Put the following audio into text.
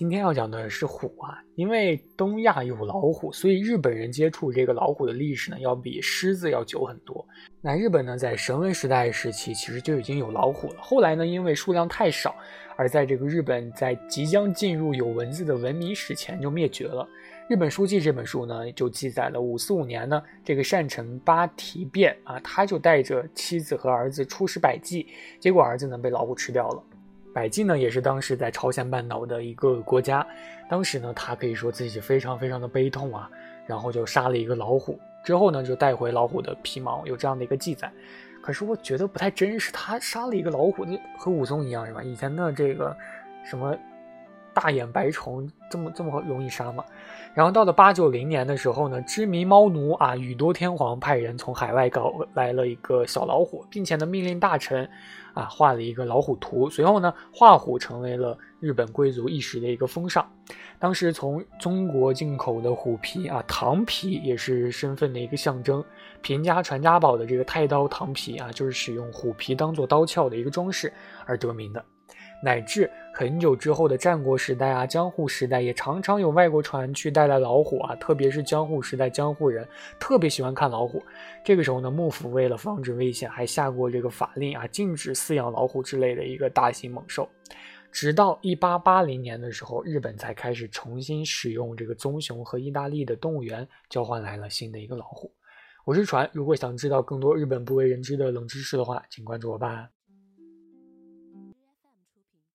今天要讲的是虎啊，因为东亚有老虎，所以日本人接触这个老虎的历史呢，要比狮子要久很多。那日本呢，在神文时代时期，其实就已经有老虎了。后来呢，因为数量太少，而在这个日本在即将进入有文字的文明史前就灭绝了。日本书记这本书呢，就记载了五四五年呢，这个善成八提变啊，他就带着妻子和儿子出使百济，结果儿子呢被老虎吃掉了。百济呢，也是当时在朝鲜半岛的一个国家。当时呢，他可以说自己非常非常的悲痛啊，然后就杀了一个老虎，之后呢，就带回老虎的皮毛，有这样的一个记载。可是我觉得不太真实，他杀了一个老虎，那和武松一样是吧？以前的这个什么大眼白虫，这么这么容易杀吗？然后到了八九零年的时候呢，知名猫奴啊宇多天皇派人从海外搞来了一个小老虎，并且呢命令大臣啊画了一个老虎图。随后呢，画虎成为了日本贵族一时的一个风尚。当时从中国进口的虎皮啊，唐皮也是身份的一个象征。平家传家宝的这个太刀唐皮啊，就是使用虎皮当做刀鞘的一个装饰而得名的。乃至很久之后的战国时代啊，江户时代也常常有外国船去带来老虎啊，特别是江户时代，江户人特别喜欢看老虎。这个时候呢，幕府为了防止危险，还下过这个法令啊，禁止饲养老虎之类的一个大型猛兽。直到一八八零年的时候，日本才开始重新使用这个棕熊和意大利的动物园交换来了新的一个老虎。我是船，如果想知道更多日本不为人知的冷知识的话，请关注我吧。